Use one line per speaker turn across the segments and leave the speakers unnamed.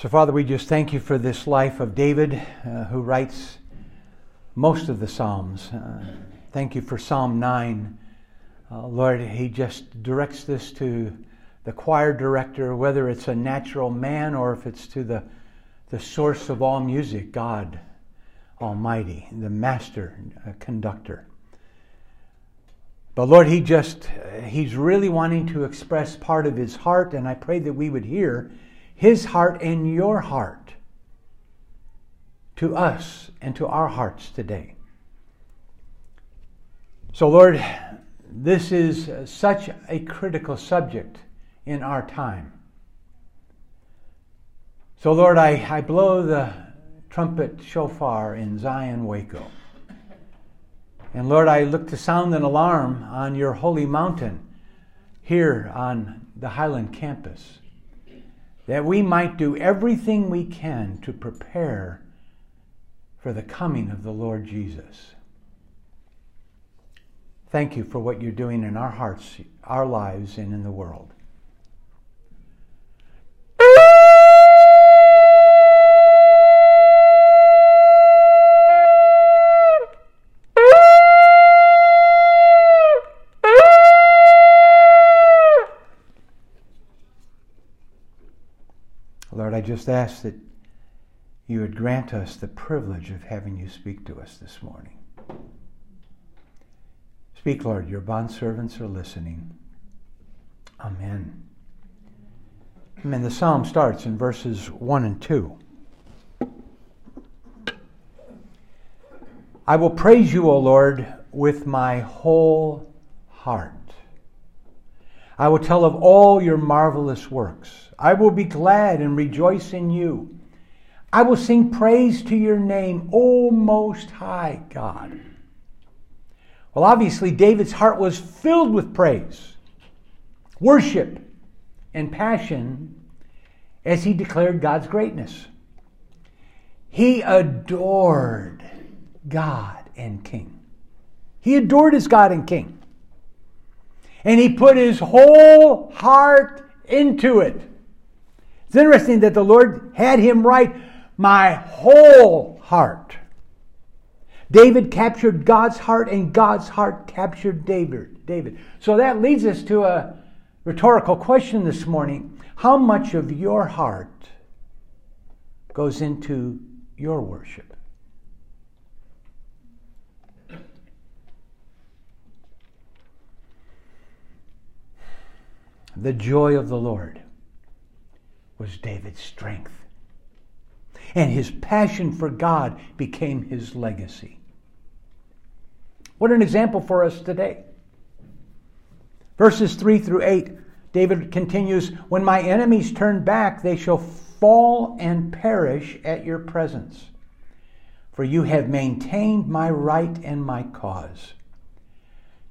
So, Father, we just thank you for this life of David, uh, who writes most of the Psalms. Uh, thank you for Psalm 9. Uh, Lord, he just directs this to the choir director, whether it's a natural man or if it's to the, the source of all music, God Almighty, the master uh, conductor. But Lord, he just, he's really wanting to express part of his heart, and I pray that we would hear his heart and your heart to us and to our hearts today. So, Lord, this is such a critical subject in our time. So, Lord, I, I blow the trumpet shofar in Zion Waco. And Lord, I look to sound an alarm on your holy mountain here on the Highland campus that we might do everything we can to prepare for the coming of the Lord Jesus. Thank you for what you're doing in our hearts, our lives, and in the world. Lord, I just ask that you would grant us the privilege of having you speak to us this morning. Speak, Lord, your bondservants are listening. Amen. Amen. The psalm starts in verses 1 and 2. I will praise you, O Lord, with my whole heart. I will tell of all your marvelous works. I will be glad and rejoice in you. I will sing praise to your name, O Most High God. Well, obviously, David's heart was filled with praise, worship, and passion as he declared God's greatness. He adored God and King. He adored his God and King. And he put his whole heart into it. It's interesting that the Lord had him write my whole heart. David captured God's heart and God's heart captured David. David. So that leads us to a rhetorical question this morning. How much of your heart goes into your worship? The joy of the Lord was David's strength. And his passion for God became his legacy. What an example for us today. Verses 3 through 8, David continues When my enemies turn back, they shall fall and perish at your presence. For you have maintained my right and my cause.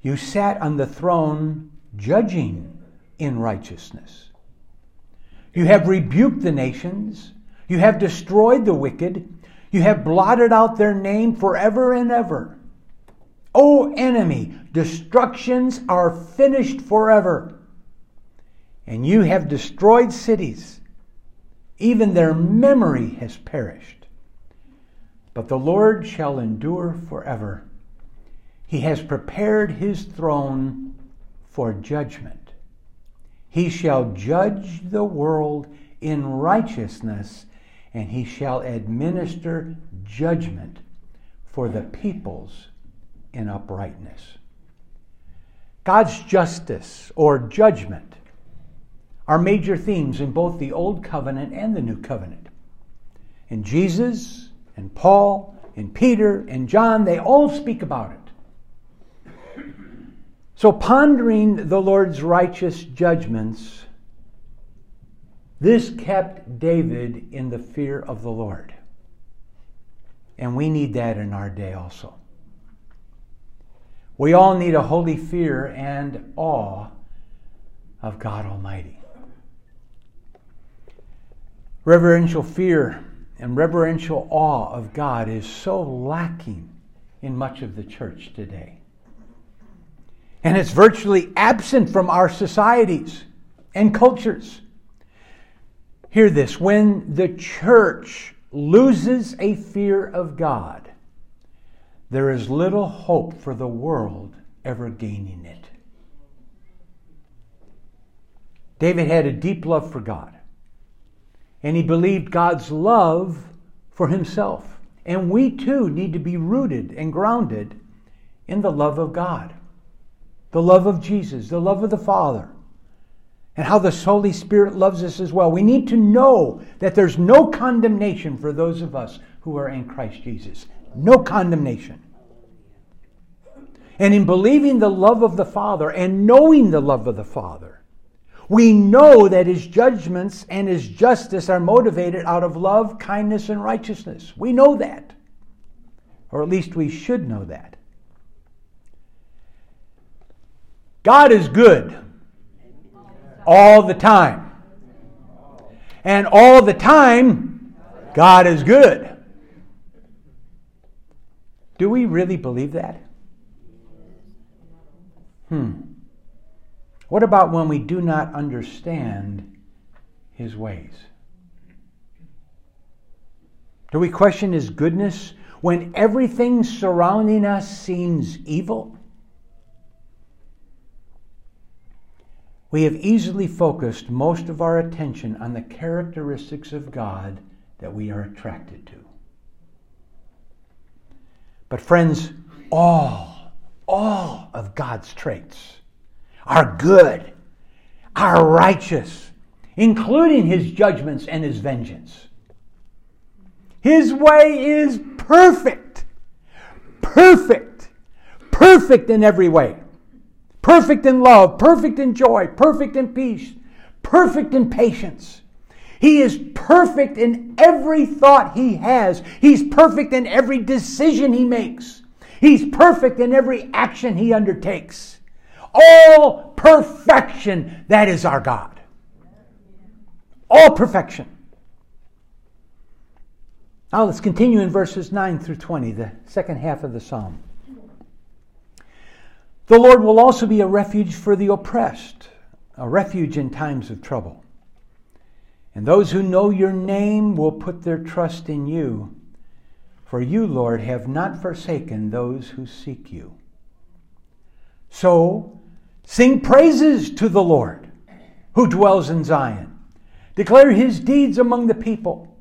You sat on the throne judging in righteousness. You have rebuked the nations. You have destroyed the wicked. You have blotted out their name forever and ever. O enemy, destructions are finished forever. And you have destroyed cities. Even their memory has perished. But the Lord shall endure forever. He has prepared his throne for judgment. He shall judge the world in righteousness, and he shall administer judgment for the peoples in uprightness. God's justice or judgment are major themes in both the Old Covenant and the New Covenant. In Jesus and Paul and Peter and John, they all speak about it. So, pondering the Lord's righteous judgments, this kept David in the fear of the Lord. And we need that in our day also. We all need a holy fear and awe of God Almighty. Reverential fear and reverential awe of God is so lacking in much of the church today. And it's virtually absent from our societies and cultures. Hear this when the church loses a fear of God, there is little hope for the world ever gaining it. David had a deep love for God, and he believed God's love for himself. And we too need to be rooted and grounded in the love of God, the love of Jesus, the love of the Father, and how the Holy Spirit loves us as well. We need to know that there's no condemnation for those of us who are in Christ Jesus. No condemnation. And in believing the love of the Father and knowing the love of the Father, we know that his judgments and his justice are motivated out of love, kindness, and righteousness. We know that. Or at least we should know that. God is good all the time. And all the time, God is good. Do we really believe that? Hmm. What about when we do not understand his ways? Do we question his goodness when everything surrounding us seems evil? We have easily focused most of our attention on the characteristics of God that we are attracted to. But, friends, all, all of God's traits are good, are righteous, including his judgments and his vengeance. His way is perfect, perfect, perfect in every way. Perfect in love, perfect in joy, perfect in peace, perfect in patience. He is perfect in every thought he has. He's perfect in every decision he makes. He's perfect in every action he undertakes. All perfection, that is our God. All perfection. Now let's continue in verses 9 through 20, the second half of the psalm. The Lord will also be a refuge for the oppressed, a refuge in times of trouble. And those who know your name will put their trust in you. For you, Lord, have not forsaken those who seek you. So, sing praises to the Lord who dwells in Zion. Declare his deeds among the people.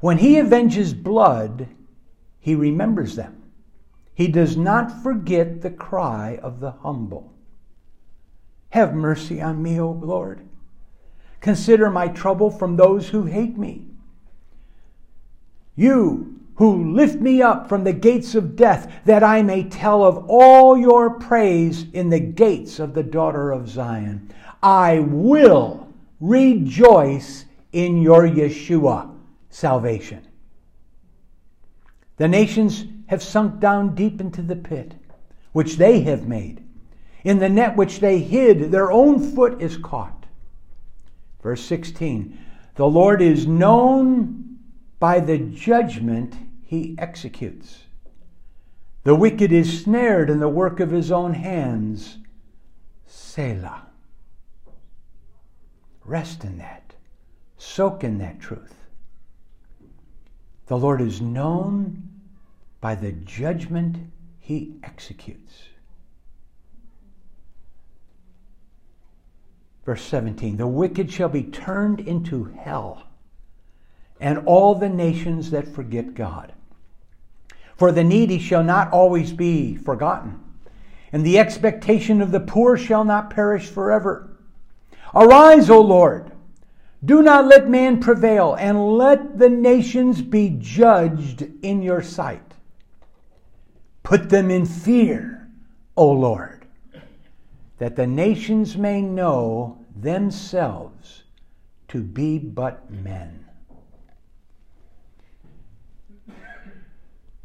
When he avenges blood, he remembers them. He does not forget the cry of the humble. Have mercy on me, O Lord. Consider my trouble from those who hate me. You who lift me up from the gates of death, that I may tell of all your praise in the gates of the daughter of Zion. I will rejoice in your Yeshua salvation. The nations have sunk down deep into the pit, which they have made. In the net which they hid, their own foot is caught. Verse 16 The Lord is known by the judgment he executes. The wicked is snared in the work of his own hands. Selah. Rest in that. Soak in that truth. The Lord is known by the judgment he executes. Verse 17 The wicked shall be turned into hell, and all the nations that forget God. For the needy shall not always be forgotten, and the expectation of the poor shall not perish forever. Arise, O Lord do not let man prevail, and let the nations be judged in your sight. Put them in fear, O Lord, that the nations may know themselves to be but men.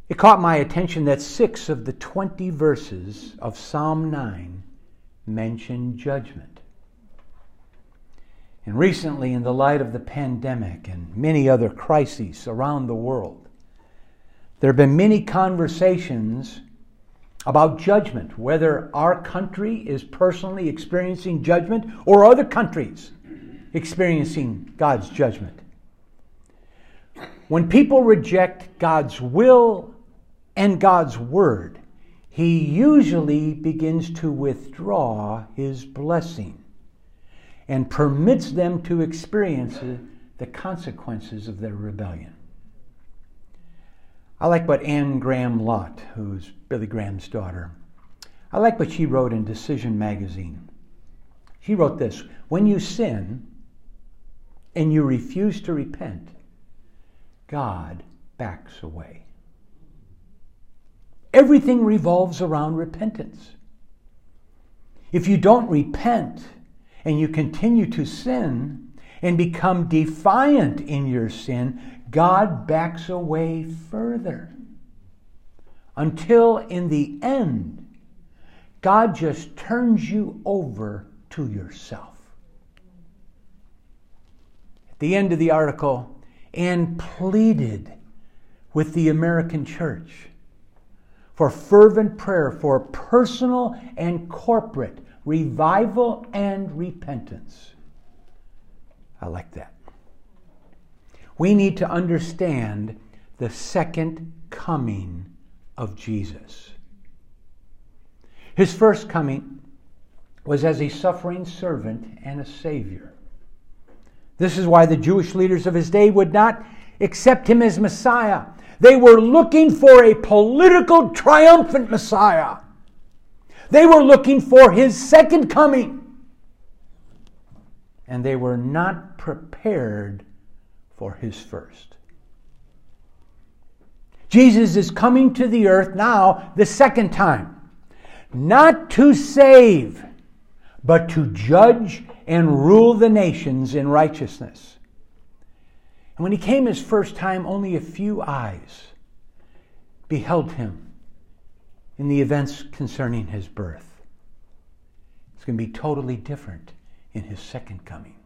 It caught my attention that six of the 20 verses of Psalm 9 mention judgment. And recently, in the light of the pandemic and many other crises around the world, there have been many conversations about judgment, whether our country is personally experiencing judgment or other countries. experiencing God's judgment. When people reject God's will and God's word, he usually begins to withdraw his blessing and permits them to experience the consequences of their rebellion. I like what Anne Graham Lotz, who's Billy Graham's daughter, I like what she wrote in Decision magazine. She wrote this When you sin and you refuse to repent, God backs away. Everything revolves around repentance. If you don't repent and you continue to sin and become defiant in your sin, God backs away further. Until in the end, God just turns you over to yourself. At the end of the article, Anne pleaded with the American church for fervent prayer for personal and corporate revival and repentance. I like that. We need to understand the second coming of Jesus. His first coming was as a suffering servant and a savior. This is why the Jewish leaders of his day would not accept him as Messiah. They were looking for a political triumphant Messiah. They were looking for his second coming. And they were not prepared for his first. Jesus is coming to the earth now the second time not to save, but to judge and rule the nations in righteousness. And when he came his first time, only a few eyes beheld him in the events concerning his birth. It's going to be totally different in his second coming.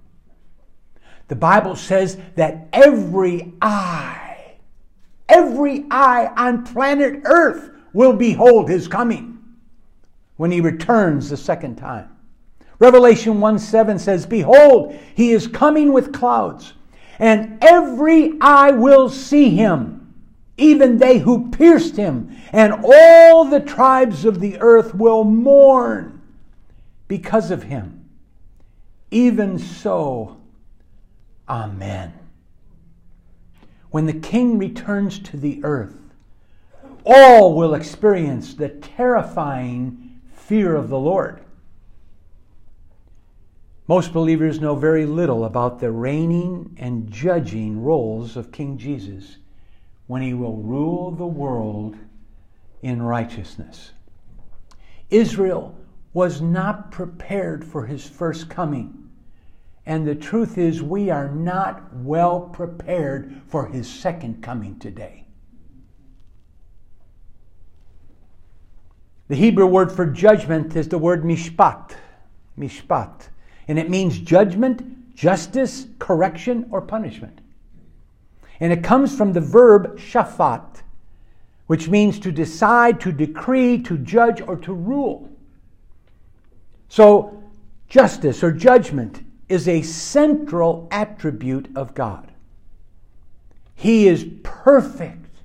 The Bible says that every eye, every eye on planet Earth will behold his coming when he returns the second time. Revelation 1 7 says, Behold, he is coming with clouds, and every eye will see him, even they who pierced him, and all the tribes of the earth will mourn because of him. Even so, Amen. When the king returns to the earth, all will experience the terrifying fear of the Lord. Most believers know very little about the reigning and judging roles of King Jesus when he will rule the world in righteousness. Israel was not prepared for his first coming. And the truth is, we are not well prepared for his second coming today. The Hebrew word for judgment is the word mishpat. Mishpat. And it means judgment, justice, correction, or punishment. And it comes from the verb shafat, which means to decide, to decree, to judge, or to rule. So, justice or judgment is a central attribute of God. He is perfect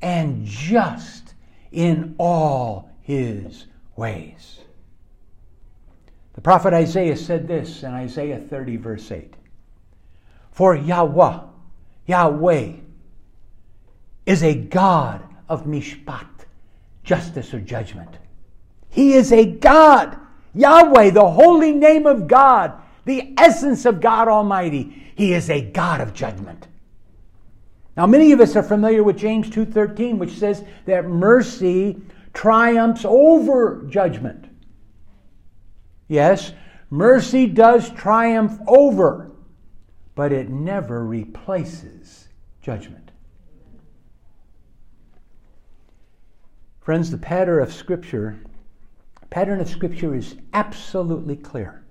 and just in all his ways. The prophet Isaiah said this in Isaiah 30, verse 8 For Yahweh, Yahweh, is a God of mishpat, justice or judgment. He is a God. Yahweh, the holy name of God, the essence of God Almighty. He is a God of judgment. Now many of us are familiar with James 2:13 which says that mercy triumphs over judgment. Yes, mercy does triumph over, but it never replaces judgment. Friends, the pattern of Scripture, pattern of Scripture is absolutely clear.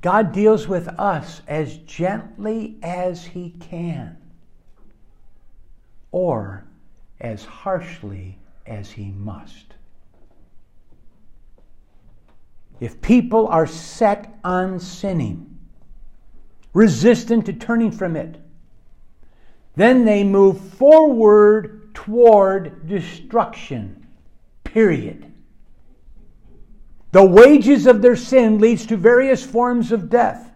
God deals with us as gently as He can, or as harshly as he must. If people are set on sinning, resistant to turning from it. Then they move forward toward destruction. Period. The wages of their sin leads to various forms of death,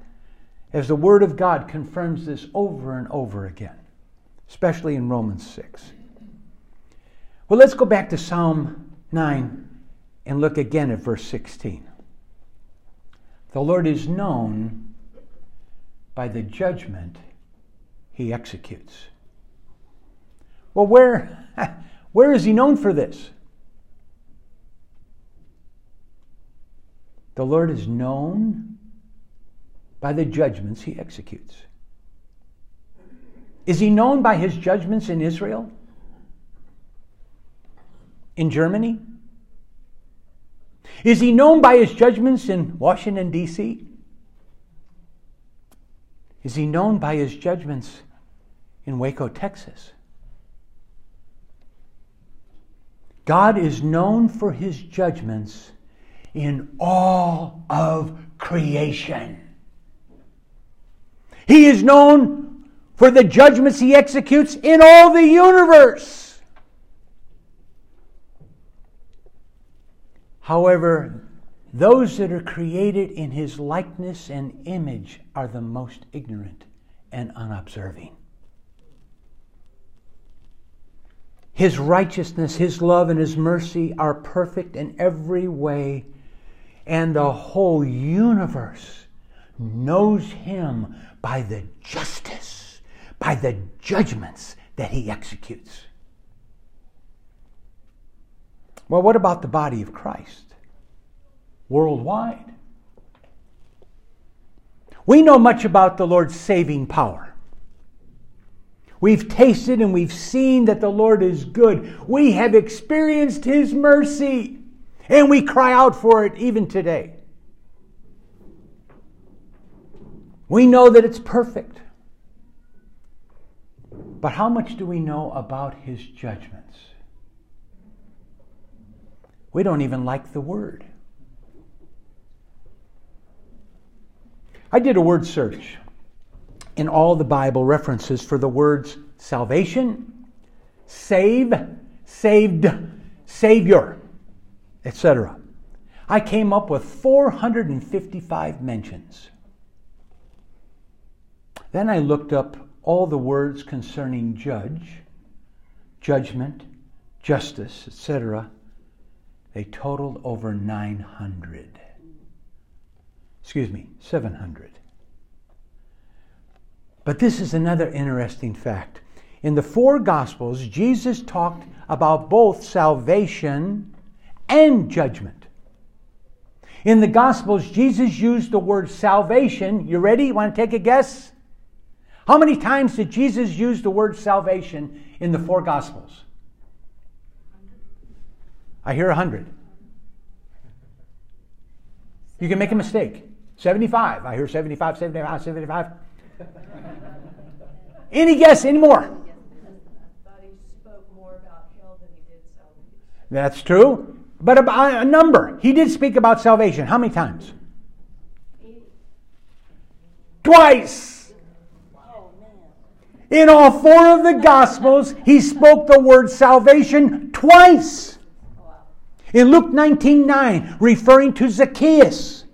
as the Word of God confirms this over and over again, especially in Romans 6. Well, let's go back to Psalm 9 and look again at verse 16. The Lord is known by the judgment he executes. Well, where, where is he known for this? The Lord is known by the judgments he executes. Is he known by his judgments in Israel? In Germany? Is he known by his judgments in Washington, D.C.? Is he known by his judgments in Waco, Texas? God is known for his judgments in all of creation. He is known for the judgments he executes in all the universe. However, those that are created in his likeness and image are the most ignorant and unobserving. His righteousness, His love, and His mercy are perfect in every way, and the whole universe knows Him by the justice, by the judgments that He executes. Well, what about the body of Christ? Worldwide. We know much about the Lord's saving power. We've tasted and we've seen that the Lord is good. We have experienced His mercy and we cry out for it even today. We know that it's perfect. But how much do we know about His judgments? We don't even like the word. I did a word search in all the Bible references for the words salvation, save, saved, savior, etc. I came up with 455 mentions. Then I looked up all the words concerning judge, judgment, justice, etc. They totaled over 900. Excuse me, 700. But this is another interesting fact. In the four Gospels, Jesus talked about both salvation and judgment. In the Gospels, Jesus used the word salvation. You ready? You want to take a guess? How many times did Jesus use the word salvation in the four Gospels? I hear a hundred. You can make a mistake. 75. I hear 75, 75, 75. Any guess anymore? That's true. But about a number. He did speak about salvation. How many times? Twice. In all four of the Gospels, he spoke the word salvation twice. In Luke 19 9, referring to Zacchaeus.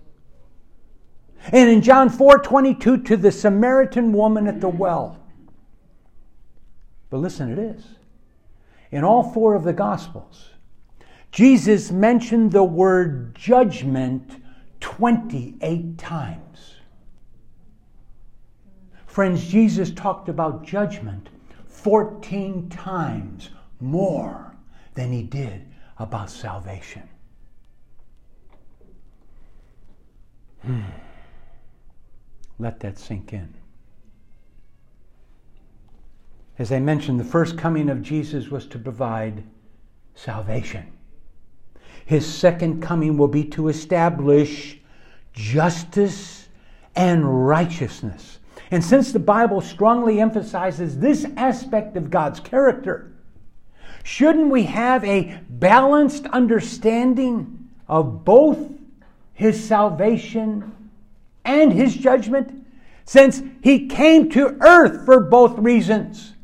And in John 4 22, to the Samaritan woman at the well. But listen, it is. In all four of the Gospels, Jesus mentioned the word judgment 28 times. Friends, Jesus talked about judgment 14 times more than he did about salvation. Hmm. Let that sink in. As I mentioned, the first coming of Jesus was to provide salvation. His second coming will be to establish justice and righteousness. And since the Bible strongly emphasizes this aspect of God's character, shouldn't we have a balanced understanding of both His salvation and His judgment? since he came to earth for both reasons.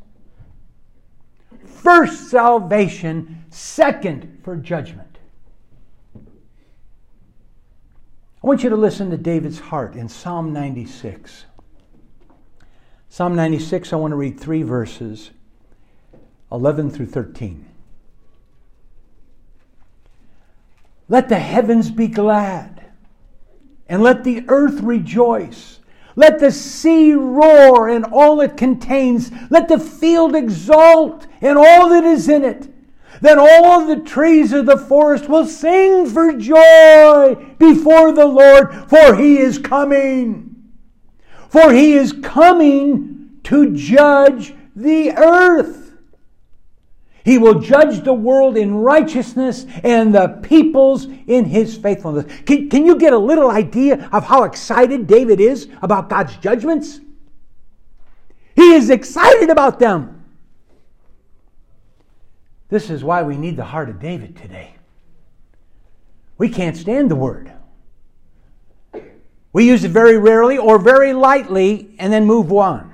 First, salvation, second, for judgment. I want you to listen to David's heart in Psalm 96. Psalm 96, I want to read three verses 11 through 13. Let the heavens be glad, and let the earth rejoice. Let the sea roar and all it contains. Let the field exult and all that is in it. Then all the trees of the forest will sing for joy before the Lord, for he is coming. For he is coming to judge the earth. He will judge the world in righteousness and the peoples in his faithfulness. Can, can you get a little idea of how excited David is about God's judgments? He is excited about them. This is why we need the heart of David today. We can't stand the word. We use it very rarely or very lightly and then move on.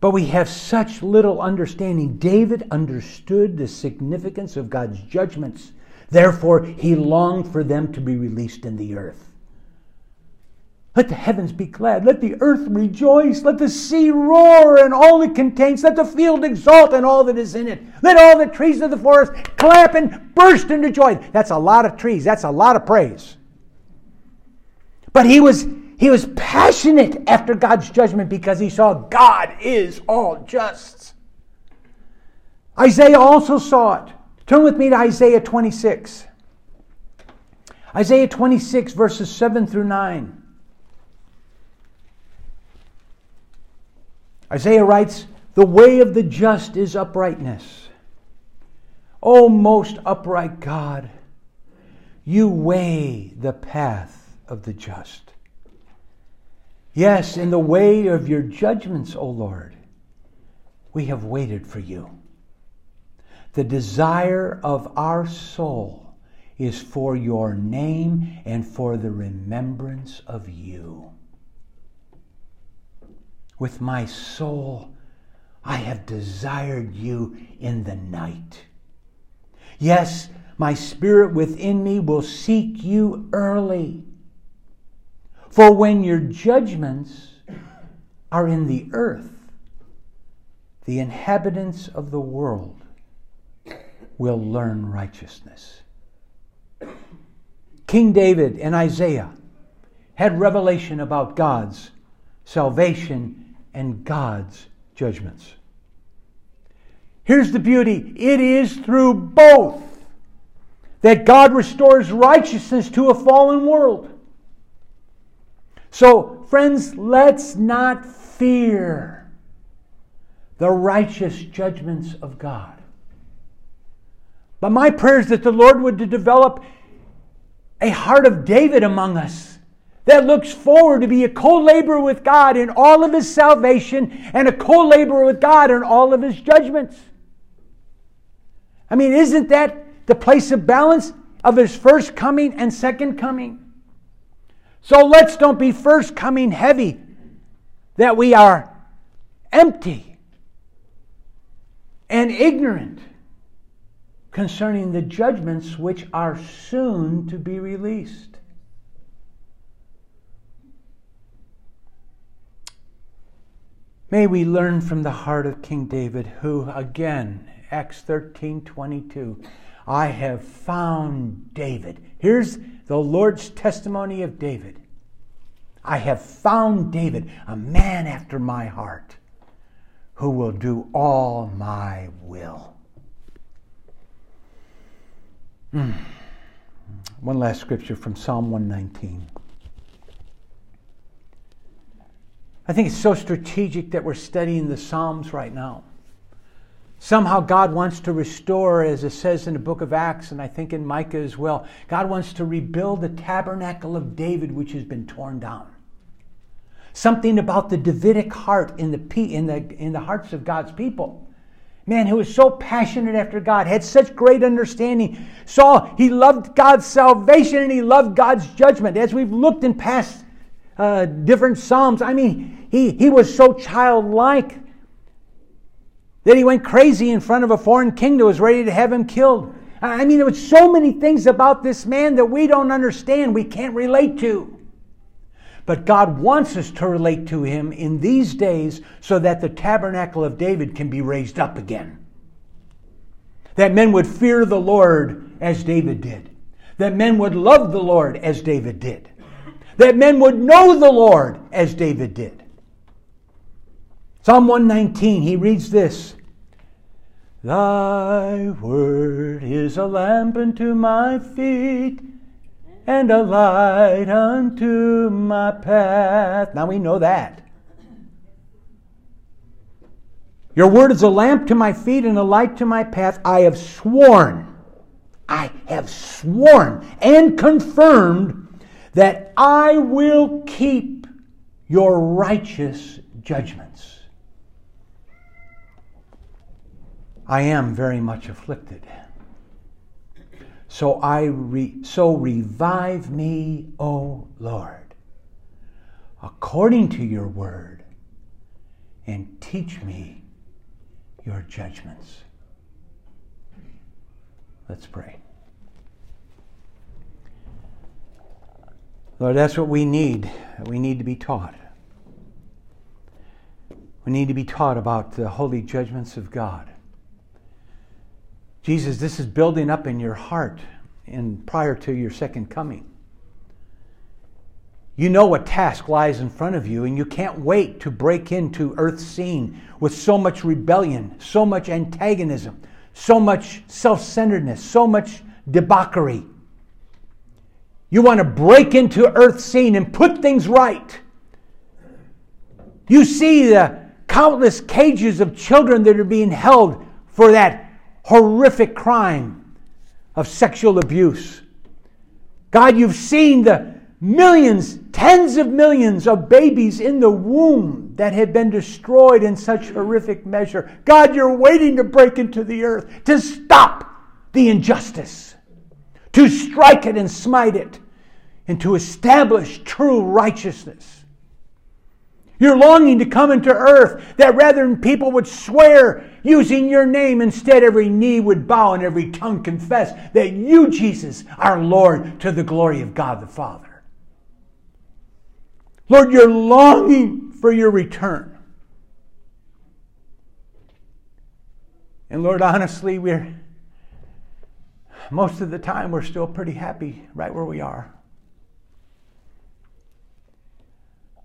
But we have such little understanding. David understood the significance of God's judgments. Therefore, he longed for them to be released in the earth. Let the heavens be glad. Let the earth rejoice. Let the sea roar and all it contains. Let the field exult and all that is in it. Let all the trees of the forest clap and burst into joy. That's a lot of trees. That's a lot of praise. But he was he was passionate after God's judgment because he saw God is all just. Isaiah also saw it. Turn with me to Isaiah 26. Isaiah 26, verses 7 through 9. Isaiah writes, The way of the just is uprightness. O most upright God, you weigh the path of the just. Yes, in the way of your judgments, O Lord, we have waited for you. The desire of our soul is for your name and for the remembrance of you. With my soul, I have desired you in the night. Yes, my spirit within me will seek you early. For when your judgments are in the earth, the inhabitants of the world will learn righteousness. King David and Isaiah had revelation about God's salvation and God's judgments. Here's the beauty it is through both that God restores righteousness to a fallen world. So, friends, let's not fear the righteous judgments of God. But my prayer is that the Lord would develop a heart of David among us that looks forward to be a co laborer with God in all of his salvation and a co laborer with God in all of his judgments. I mean, isn't that the place of balance of his first coming and second coming? So let's don't be first coming heavy, that we are empty and ignorant concerning the judgments which are soon to be released. May we learn from the heart of King David, who again, Acts 13 22, I have found David. Here's the Lord's testimony of David. I have found David, a man after my heart, who will do all my will. Mm. One last scripture from Psalm 119. I think it's so strategic that we're studying the Psalms right now. Somehow God wants to restore, as it says in the book of Acts, and I think in Micah as well, God wants to rebuild the tabernacle of David, which has been torn down. Something about the Davidic heart in the, in the, in the hearts of God's people. Man who was so passionate after God, had such great understanding, saw he loved God's salvation and he loved God's judgment. As we've looked in past uh, different psalms. I mean, he, he was so childlike that he went crazy in front of a foreign king that was ready to have him killed. I mean, there was so many things about this man that we don't understand, we can't relate to. But God wants us to relate to him in these days so that the tabernacle of David can be raised up again. That men would fear the Lord as David did. That men would love the Lord as David did. That men would know the Lord as David did. Psalm 119, he reads this Thy word is a lamp unto my feet and a light unto my path. Now we know that. Your word is a lamp to my feet and a light to my path. I have sworn, I have sworn and confirmed that I will keep your righteous judgments. I am very much afflicted. So I re, so revive me, O Lord, according to your word, and teach me your judgments. Let's pray. Lord, that's what we need. We need to be taught. We need to be taught about the holy judgments of God. Jesus, this is building up in your heart in prior to your second coming. You know what task lies in front of you, and you can't wait to break into Earth's scene with so much rebellion, so much antagonism, so much self centeredness, so much debauchery. You want to break into Earth's scene and put things right. You see the countless cages of children that are being held for that horrific crime of sexual abuse. God, you've seen the millions, tens of millions of babies in the womb that have been destroyed in such horrific measure. God, you're waiting to break into the earth to stop the injustice, to strike it and smite it, and to establish true righteousness. You're longing to come into earth that rather than people would swear using your name, instead every knee would bow and every tongue confess that you, Jesus, are Lord to the glory of God the Father. Lord, you're longing for your return. And Lord, honestly, we're most of the time we're still pretty happy right where we are.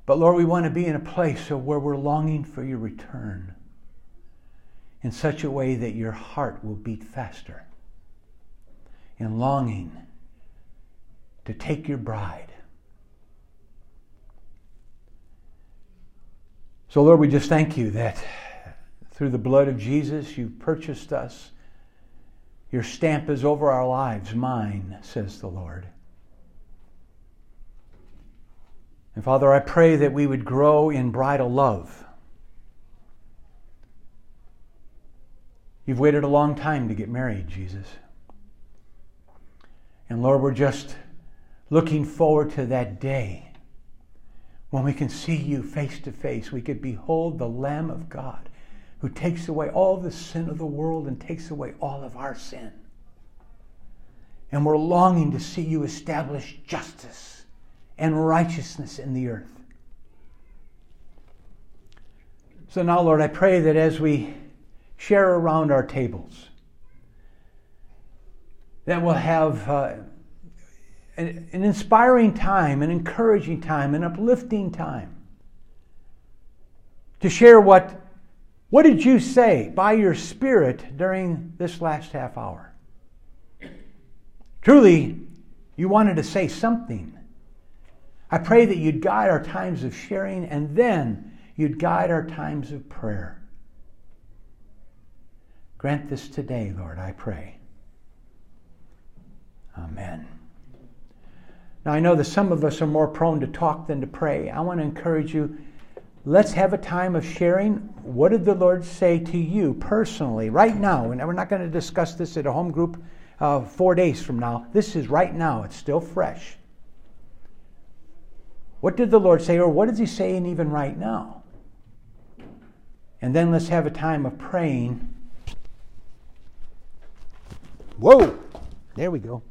But Lord, we want to be in a place where we're longing for your return in such a way that your heart will beat faster in longing to take your bride. So, Lord, we just thank you that through the blood of Jesus, you've purchased us. Your stamp is over our lives, mine, says the Lord. And Father, I pray that we would grow in bridal love. You've waited a long time to get married, Jesus. And Lord, we're just looking forward to that day when we can see you face to face. We could behold the Lamb of God who takes away all the sin of the world and takes away all of our sin. And we're longing to see you establish justice and righteousness in the earth. So now, Lord, I pray that as we share around our tables, that we'll have uh, an, an inspiring time, an encouraging time, an uplifting time to share what what did you say by your spirit during this last half hour? Truly, you wanted to say something. I pray that you'd guide our times of sharing and then you'd guide our times of prayer. Grant this today, Lord, I pray. Amen. Now, I know that some of us are more prone to talk than to pray. I want to encourage you let's have a time of sharing. What did the Lord say to you personally right now? And we're not going to discuss this at a home group uh, four days from now. This is right now, it's still fresh. What did the Lord say, or what is He saying even right now? And then let's have a time of praying. Whoa! There we go.